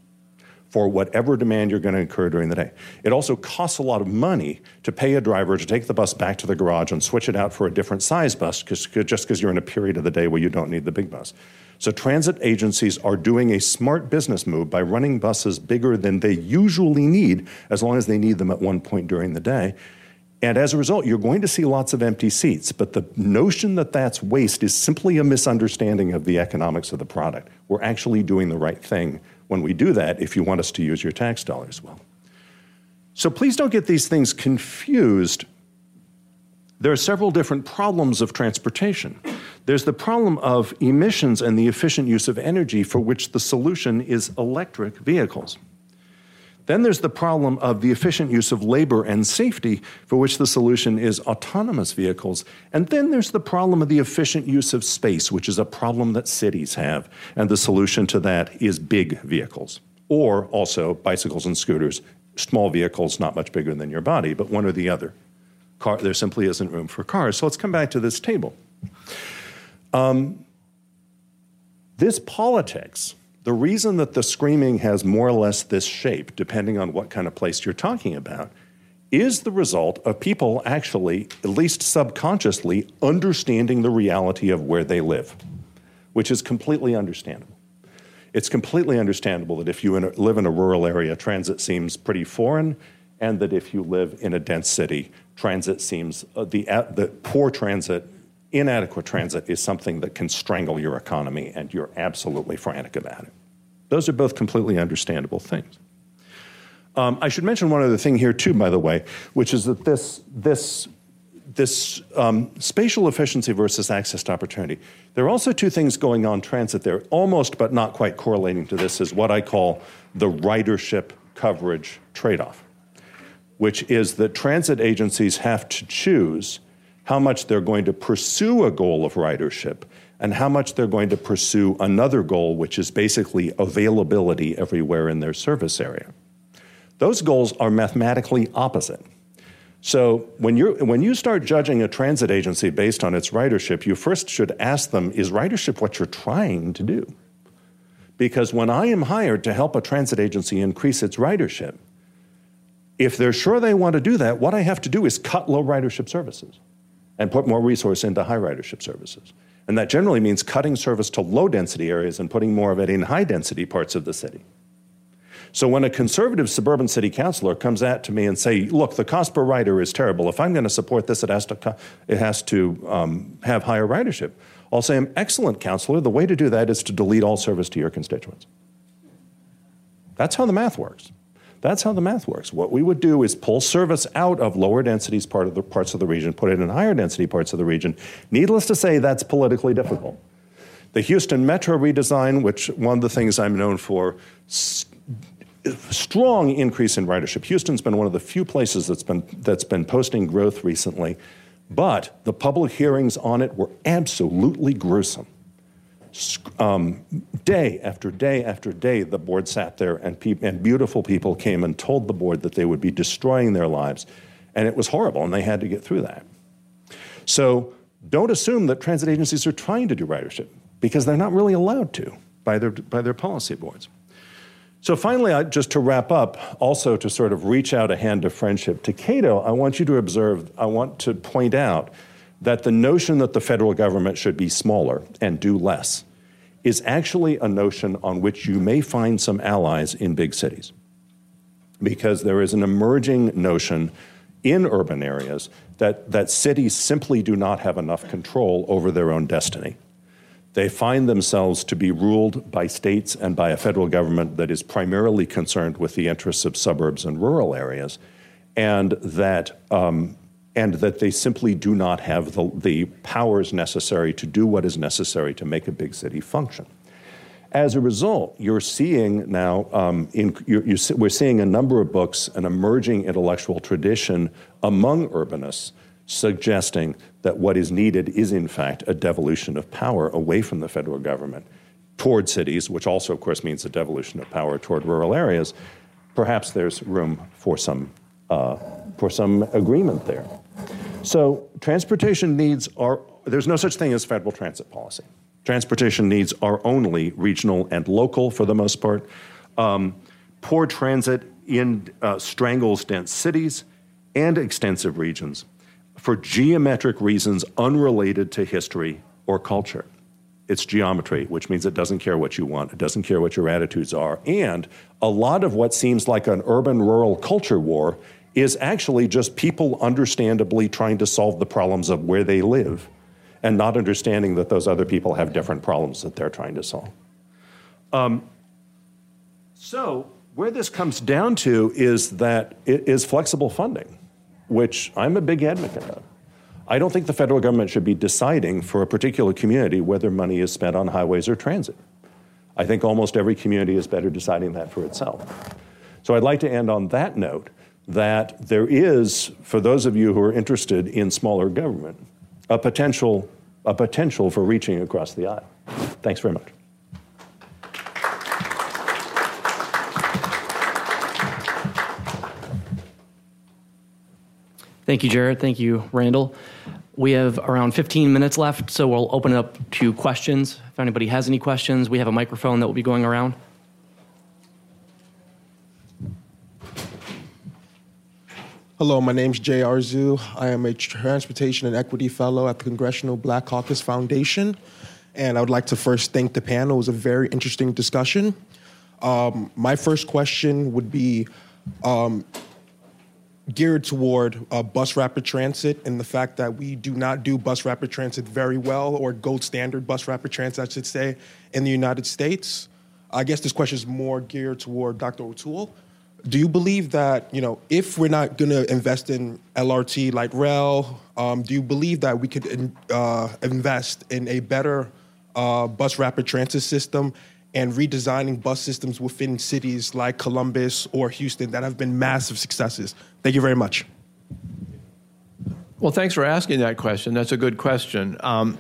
for whatever demand you're going to incur during the day. It also costs a lot of money to pay a driver to take the bus back to the garage and switch it out for a different size bus just because you're in a period of the day where you don't need the big bus. So transit agencies are doing a smart business move by running buses bigger than they usually need, as long as they need them at one point during the day. And as a result, you're going to see lots of empty seats. But the notion that that's waste is simply a misunderstanding of the economics of the product. We're actually doing the right thing when we do that if you want us to use your tax dollars well. So please don't get these things confused. There are several different problems of transportation. There's the problem of emissions and the efficient use of energy, for which the solution is electric vehicles. Then there's the problem of the efficient use of labor and safety, for which the solution is autonomous vehicles. And then there's the problem of the efficient use of space, which is a problem that cities have. And the solution to that is big vehicles, or also bicycles and scooters, small vehicles not much bigger than your body, but one or the other. Car, there simply isn't room for cars. So let's come back to this table. Um, this politics the reason that the screaming has more or less this shape, depending on what kind of place you're talking about, is the result of people actually, at least subconsciously, understanding the reality of where they live, which is completely understandable. It's completely understandable that if you live in a rural area, transit seems pretty foreign, and that if you live in a dense city, transit seems uh, the, uh, the poor transit inadequate transit is something that can strangle your economy, and you're absolutely frantic about it. Those are both completely understandable things. Um, I should mention one other thing here, too, by the way, which is that this, this, this um, spatial efficiency versus access to opportunity. There are also two things going on transit there, almost but not quite correlating to this, is what I call the ridership coverage trade off, which is that transit agencies have to choose how much they're going to pursue a goal of ridership and how much they're going to pursue another goal, which is basically availability everywhere in their service area. Those goals are mathematically opposite. So when, you when you start judging a transit agency based on its ridership, you first should ask them is ridership what you're trying to do? Because when I am hired to help a transit agency increase its ridership, if they're sure they want to do that, what I have to do is cut low ridership services and put more resource into high ridership services. And that generally means cutting service to low density areas and putting more of it in high density parts of the city. So when a conservative suburban city councilor comes at to me and say, "Look, the cost per rider is terrible. If I'm going to support this, it has to it has to um, have higher ridership." I'll say, "I'm excellent, councilor. The way to do that is to delete all service to your constituents." That's how the math works. That's how the math works. What we would do is pull service out of lower densities part of the parts of the region, put it in higher density parts of the region. Needless to say, that's politically difficult. The Houston Metro redesign, which one of the things I'm known for, strong increase in ridership. Houston's been one of the few places that's been that's been posting growth recently, but the public hearings on it were absolutely gruesome um, day after day after day, the board sat there and, pe- and beautiful people came and told the board that they would be destroying their lives. And it was horrible, and they had to get through that. So don't assume that transit agencies are trying to do ridership because they're not really allowed to by their, by their policy boards. So finally, I, just to wrap up, also to sort of reach out a hand of friendship to Cato, I want you to observe, I want to point out that the notion that the federal government should be smaller and do less is actually a notion on which you may find some allies in big cities. Because there is an emerging notion in urban areas that, that cities simply do not have enough control over their own destiny. They find themselves to be ruled by states and by a federal government that is primarily concerned with the interests of suburbs and rural areas, and that um, and that they simply do not have the, the powers necessary to do what is necessary to make a big city function. As a result, you're seeing now, um, in, you're, you're, we're seeing a number of books, an emerging intellectual tradition among urbanists suggesting that what is needed is, in fact, a devolution of power away from the federal government toward cities, which also, of course, means a devolution of power toward rural areas. Perhaps there's room for some, uh, for some agreement there. So, transportation needs are, there's no such thing as federal transit policy. Transportation needs are only regional and local for the most part. Um, poor transit in uh, strangles dense cities and extensive regions for geometric reasons unrelated to history or culture. It's geometry, which means it doesn't care what you want, it doesn't care what your attitudes are. And a lot of what seems like an urban rural culture war is actually just people understandably trying to solve the problems of where they live and not understanding that those other people have different problems that they're trying to solve. Um, so, where this comes down to is that it is flexible funding, which I'm a big advocate of. I don't think the federal government should be deciding for a particular community whether money is spent on highways or transit. I think almost every community is better deciding that for itself. So I'd like to end on that note that there is, for those of you who are interested in smaller government, a potential, a potential for reaching across the aisle. Thanks very much. Thank you, Jarrett. Thank you, Randal. We have around 15 minutes left, so we'll open it up to questions. If anybody has any questions, we have a microphone that will be going around. Hello, my name is Jay Arzu. I am a Transportation and Equity Fellow at the Congressional Black Caucus Foundation. And I would like to first thank the panel. It was a very interesting discussion. Um, my first question would be um, geared toward uh, bus rapid transit and the fact that we do not do bus rapid transit very well, or gold standard bus rapid transit, I should say, in the United States. I guess this question is more geared toward Dr. O'Toole. Do you believe that you know if we're not going to invest in LRT light rail, um, do you believe that we could in, uh, invest in a better uh, bus rapid transit system and redesigning bus systems within cities like Columbus or Houston that have been massive successes? Thank you very much. Well, thanks for asking that question. That's a good question. Um,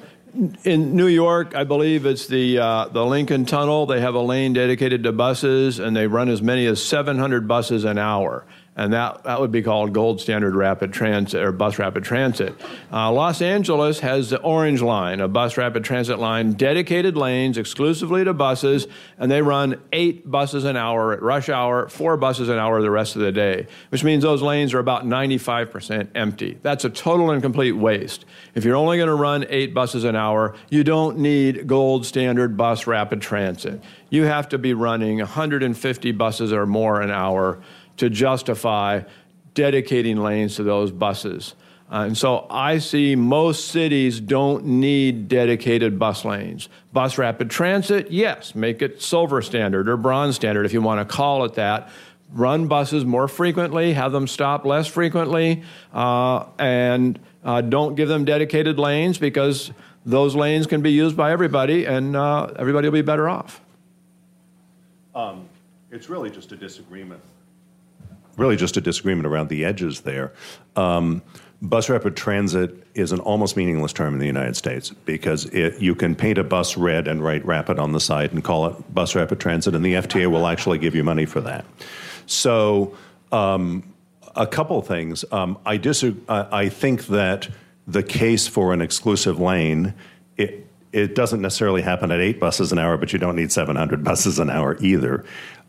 in New York, I believe it's the uh, the Lincoln Tunnel. They have a lane dedicated to buses, and they run as many as 700 buses an hour and that, that would be called gold standard rapid transit or bus rapid transit. Uh, Los Angeles has the Orange Line, a bus rapid transit line, dedicated lanes exclusively to buses, and they run eight buses an hour at rush hour, four buses an hour the rest of the day, which means those lanes are about 95% empty. That's a total and complete waste. If you're only going to run eight buses an hour, you don't need gold standard bus rapid transit. You have to be running 150 buses or more an hour to justify dedicating lanes to those buses. Uh, and so I see most cities don't need dedicated bus lanes. Bus rapid transit, yes, make it silver standard or bronze standard if you want to call it that. Run buses more frequently, have them stop less frequently, uh, and uh, don't give them dedicated lanes because those lanes can be used by everybody and uh, everybody will be better off. Um, it's really just a disagreement really just a disagreement around the edges there. Um, bus rapid transit is an almost meaningless term in the United States because it, you can paint a bus red and write rapid on the side and call it bus rapid transit, and the FTA will actually give you money for that. So, um, a couple things. Um, I, disagree, I think that the case for an exclusive lane, it, it doesn't necessarily happen at eight buses an hour, but you don't need 700 buses an hour either.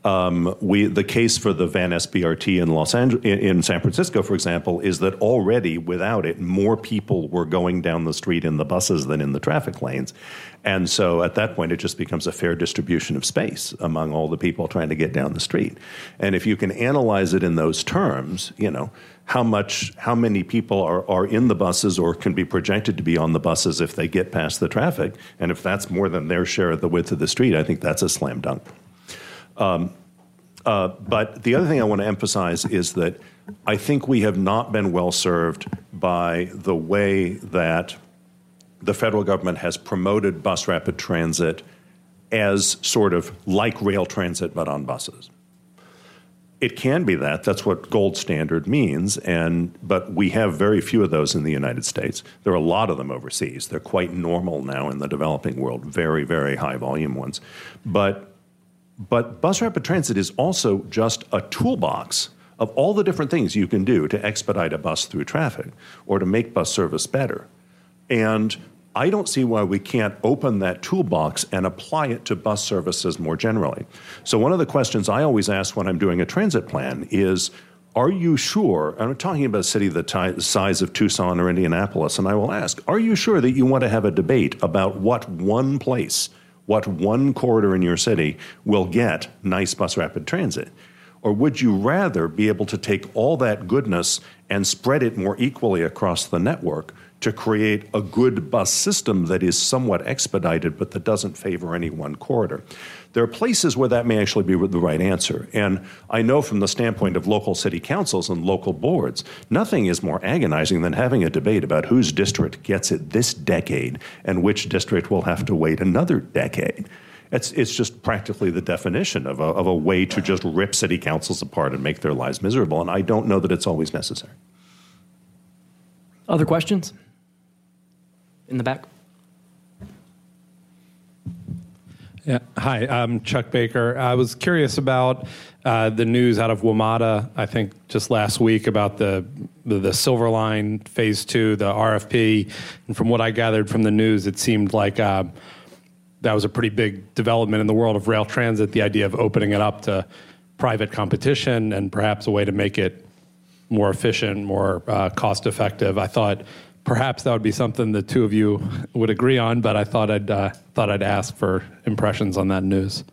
Um, we, the case for the Van Ness BRT in Los Angeles, in, San Francisco, for example, is that already without it, more people were going down the street in the buses than in the traffic lanes, and so at that point, it just becomes a fair distribution of space among all the people trying to get down the street. And if you can analyze it in those terms, you know how much, how many people are, are in the buses or can be projected to be on the buses if they get past the traffic, and if that's more than their share of the width of the street, I think that's a slam dunk. Um, uh, but the other thing I want to emphasize is that I think we have not been well served by the way that the federal government has promoted bus rapid transit as sort of like rail transit but on buses. It can be that. That's what gold standard means. And but we have very few of those in the United States. There are a lot of them overseas. They're quite normal now in the developing world. Very, very high volume ones. But but bus rapid transit is also just a toolbox of all the different things you can do to expedite a bus through traffic or to make bus service better. And I don't see why we can't open that toolbox and apply it to bus services more generally. So, one of the questions I always ask when I'm doing a transit plan is Are you sure? I'm talking about a city the t- size of Tucson or Indianapolis, and I will ask Are you sure that you want to have a debate about what one place, what one corridor in your city will get nice bus rapid transit? Or would you rather be able to take all that goodness and spread it more equally across the network? To create a good bus system that is somewhat expedited but that doesn't favor any one corridor. There are places where that may actually be the right answer. And I know from the standpoint of local city councils and local boards, nothing is more agonizing than having a debate about whose district gets it this decade and which district will have to wait another decade. It's, it's just practically the definition of a, of a way to just rip city councils apart and make their lives miserable. And I don't know that it's always necessary. Other questions? In the back. Yeah. Hi, I'm Chuck Baker. I was curious about uh, the news out of WMATA, I think just last week about the, the, the Silver Line Phase 2, the RFP. And from what I gathered from the news, it seemed like uh, that was a pretty big development in the world of rail transit, the idea of opening it up to private competition and perhaps a way to make it more efficient, more uh, cost effective. I thought perhaps that would be something the two of you would agree on, but I thought I'd uh, thought I'd ask for impressions on that news.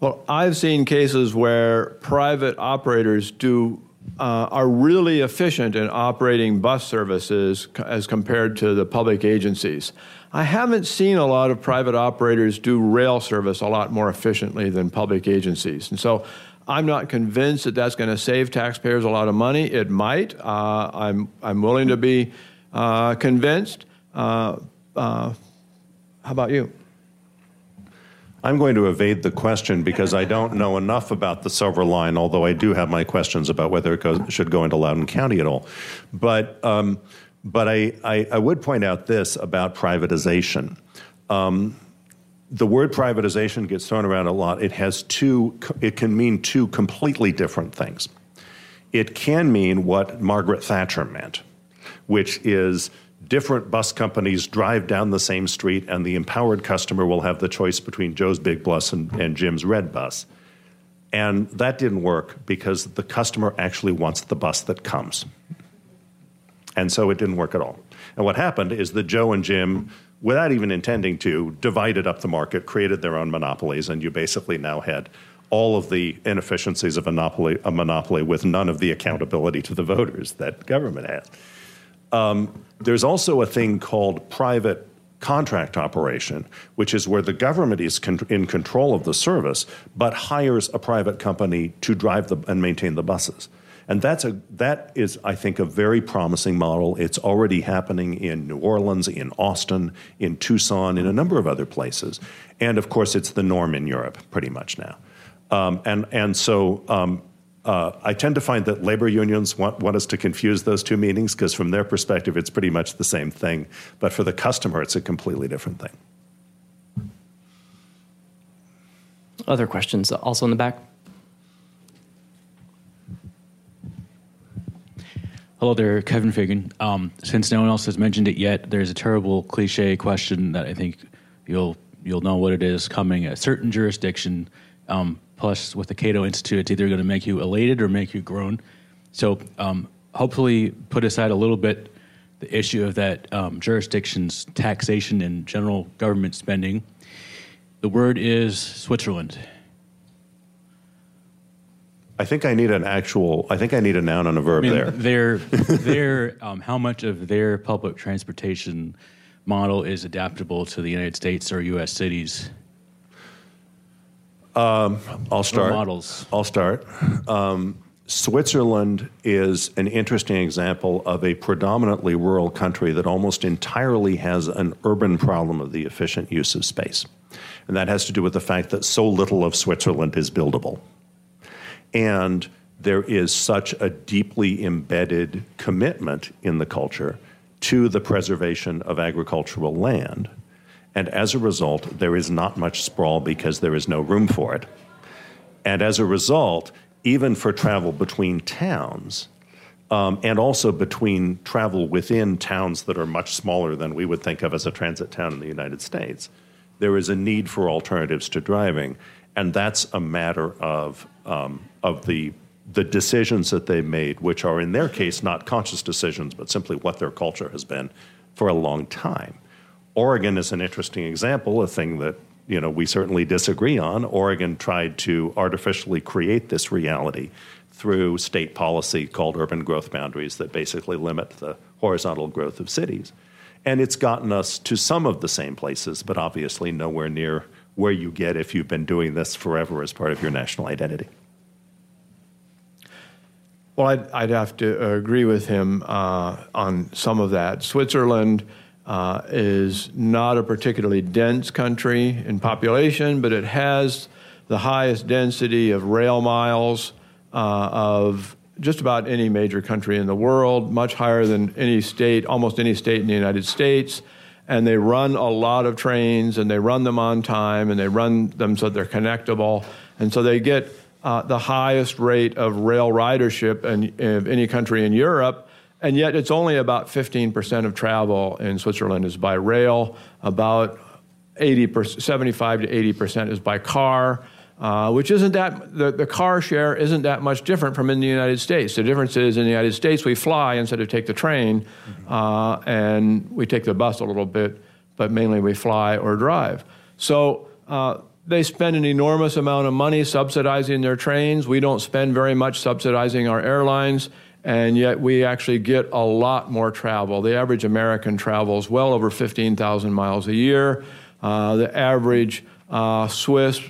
Well, I've seen cases where private operators do uh, are really efficient in operating bus services as compared to the public agencies. I haven't seen a lot of private operators do rail service a lot more efficiently than public agencies, and so I'm not convinced that that's going to save taxpayers a lot of money. It might. Uh, I'm, I'm willing to be uh, convinced. Uh, uh, how about you? I'm going to evade the question because I don't know enough about the Silver Line, although I do have my questions about whether it goes, should go into Loudoun County at all. But, um, but I, I, I, would point out this about privatization. Um, the word privatization gets thrown around a lot. It has two, it can mean two completely different things. It can mean what Margaret Thatcher meant, which is different bus companies drive down the same street and the empowered customer will have the choice between Joe's Big Bus and, and Jim's Red Bus. And that didn't work because the customer actually wants the bus that comes. And so it didn't work at all. And what happened is that Joe and Jim without even intending to, divided up the market, created their own monopolies, and you basically now had all of the inefficiencies of a monopoly, a monopoly with none of the accountability to the voters that government has. Um, there's also a thing called private contract operation, which is where the government is con- in control of the service, but hires a private company to drive the, and maintain the buses. And that's a that is, I think, a very promising model. It's already happening in New Orleans, in Austin, in Tucson, in a number of other places, and of course, it's the norm in Europe pretty much now. Um, and and so. Um, uh, I tend to find that labor unions want, want us to confuse those two meanings because, from their perspective, it's pretty much the same thing. But for the customer, it's a completely different thing. Other questions? Also in the back? Hello there, Kevin Fagan. Um, since no one else has mentioned it yet, there's a terrible cliche question that I think you'll you'll know what it is coming. A certain jurisdiction, um, plus with the Cato Institute, it's either going to make you elated or make you groan. So um, hopefully, put aside a little bit the issue of that um, jurisdiction's taxation and general government spending. The word is Switzerland. I think I need an actual. I think I need a noun and a verb I mean, there. Their, their, um, how much of their public transportation model is adaptable to the United States or U.S. cities? Um, I'll start. models. I'll start. Um, Switzerland is an interesting example of a predominantly rural country that almost entirely has an urban problem of the efficient use of space. And that has to do with the fact that so little of Switzerland is buildable. And there is such a deeply embedded commitment in the culture to the preservation of agricultural land. And as a result, there is not much sprawl because there is no room for it. And as a result, even for travel between towns, um, and also between travel within towns that are much smaller than we would think of as a transit town in the United States, there is a need for alternatives to driving. And that's a matter of, um, of the the decisions that they made, which are in their case not conscious decisions, but simply what their culture has been for a long time. Oregon is an interesting example, a thing that you know we certainly disagree on. Oregon tried to artificially create this reality through state policy called urban growth boundaries that basically limit the horizontal growth of cities. And it's gotten us to some of the same places, but obviously nowhere near where you get if you've been doing this forever as part of your national identity. Well, I'd, I'd have to agree with him uh, on some of that. Switzerland uh, is not a particularly dense country in population, but it has the highest density of rail miles uh, of just about any major country in the world, much higher than any state, almost any state in the United States. And they run a lot of trains and they run them on time and they run them so they're connectable. And so they get uh, the highest rate of rail ridership in, in any country in Europe, and yet it's only about 15% of travel in Switzerland is by rail, about 80 75 to 80% is by car. Uh, which isn't that the, the car share isn't that much different from in the United States. The difference is in the United States we fly instead of take the train, uh, and we take the bus a little bit, but mainly we fly or drive. So uh, they spend an enormous amount of money subsidizing their trains. We don't spend very much subsidizing our airlines, and yet we actually get a lot more travel. The average American travels well over 15,000 miles a year. Uh, the average uh, Swiss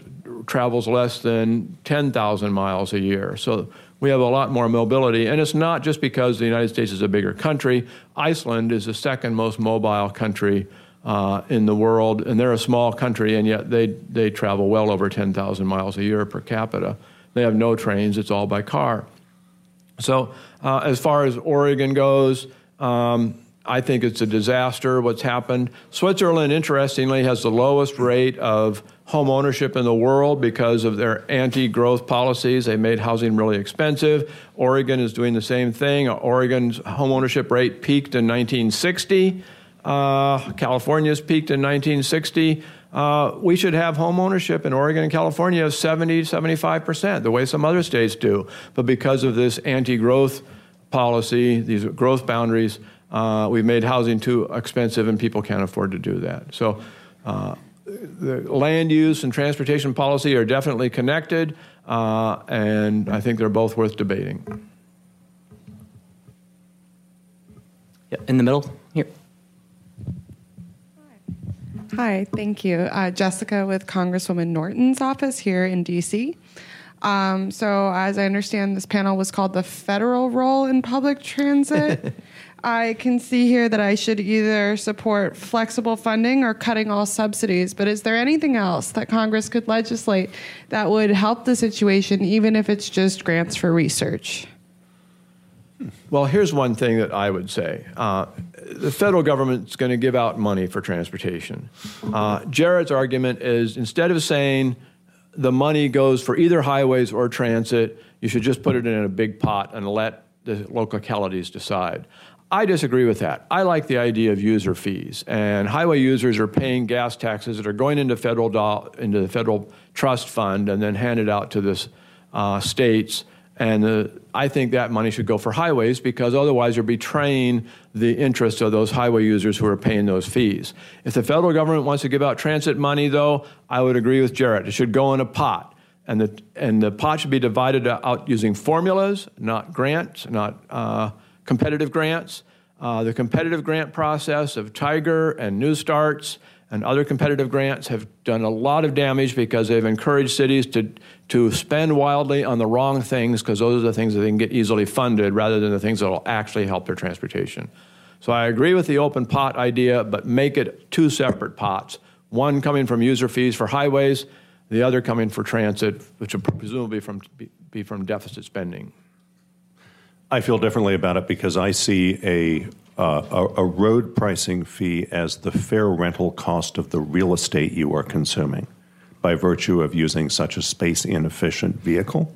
travels less than 10,000 miles a year. So we have a lot more mobility. And it's not just because the United States is a bigger country. Iceland is the second most mobile country uh, in the world, and they're a small country, and yet they, they travel well over 10,000 miles a year per capita. They have no trains, it's all by car. So, uh, as far as Oregon goes, um, I think it's a disaster what's happened. Switzerland, interestingly, has the lowest rate of home ownership in the world because of their anti growth policies. They made housing really expensive. Oregon is doing the same thing. Oregon's home ownership rate peaked in 1960. Uh, California's peaked in 1960. Uh, we should have home ownership in Oregon and California of 70, 75%, the way some other states do. But because of this anti growth policy, these growth boundaries, uh, we've made housing too expensive and people can't afford to do that. So uh, the land use and transportation policy are definitely connected, uh, and I think they're both worth debating. Yeah, in the middle here. Hi, thank you. Uh, Jessica with Congresswoman Norton's office here in DC. Um, so, as I understand, this panel was called the federal role in public transit. I can see here that I should either support flexible funding or cutting all subsidies, but is there anything else that Congress could legislate that would help the situation, even if it's just grants for research? Well, here's one thing that I would say. Uh, the federal government's going to give out money for transportation. Uh, Jarrett's argument is instead of saying the money goes for either highways or transit, you should just put it in a big pot and let the localities decide. I disagree with that. I like the idea of user fees, and highway users are paying gas taxes that are going into federal do- into the federal trust fund and then handed out to the uh, states and the, I think that money should go for highways because otherwise you're betraying the interests of those highway users who are paying those fees. If the federal government wants to give out transit money, though, I would agree with Jarrett. It should go in a pot. And the, and the pot should be divided out using formulas, not grants, not uh, competitive grants. Uh, the competitive grant process of Tiger and New Starts and other competitive grants have done a lot of damage because they've encouraged cities to, to spend wildly on the wrong things because those are the things that they can get easily funded rather than the things that will actually help their transportation. So I agree with the open pot idea, but make it two separate pots. One coming from user fees for highways, the other coming for transit, which would presumably from, be from deficit spending. I feel differently about it because I see a, uh, a, a road pricing fee as the fair rental cost of the real estate you are consuming by virtue of using such a space inefficient vehicle.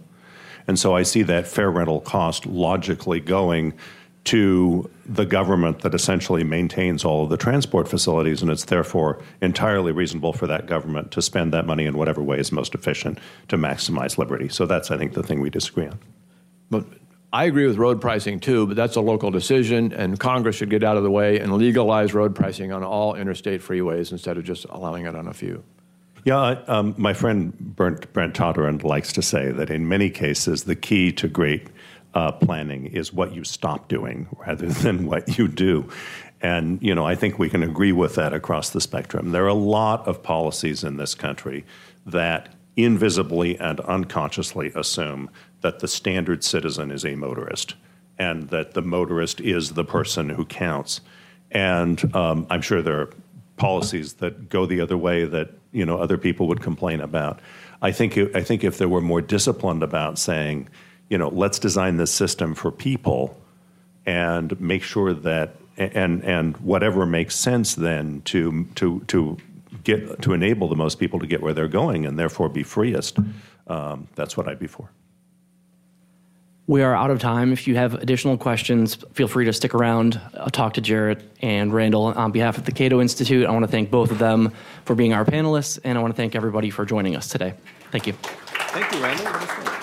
And so I see that fair rental cost logically going to the government that essentially maintains all of the transport facilities, and it's therefore entirely reasonable for that government to spend that money in whatever way is most efficient to maximize liberty. So that's, I think, the thing we disagree on. But I agree with road pricing too, but that's a local decision, and Congress should get out of the way and legalize road pricing on all interstate freeways instead of just allowing it on a few. Yeah, um, my friend Brent, Brent Toderian likes to say that in many cases, the key to great uh, planning is what you stop doing rather than what you do. And, you know, I think we can agree with that across the spectrum. There are a lot of policies in this country that invisibly and unconsciously assume that the standard citizen is a motorist and that the motorist is the person who counts. And um, I'm sure there are policies that go the other way that you know other people would complain about. I think I think if there were more disciplined about saying, you know, let's design this system for people and make sure that and and whatever makes sense then to to to get to enable the most people to get where they're going and therefore be freest. Um, that's what I'd be for. We are out of time. If you have additional questions, feel free to stick around. I'll talk to Jarrett and Randal on behalf of the Cato Institute. I want to thank both of them for being our panelists, and I want to thank everybody for joining us today. Thank you. Thank you, Randal.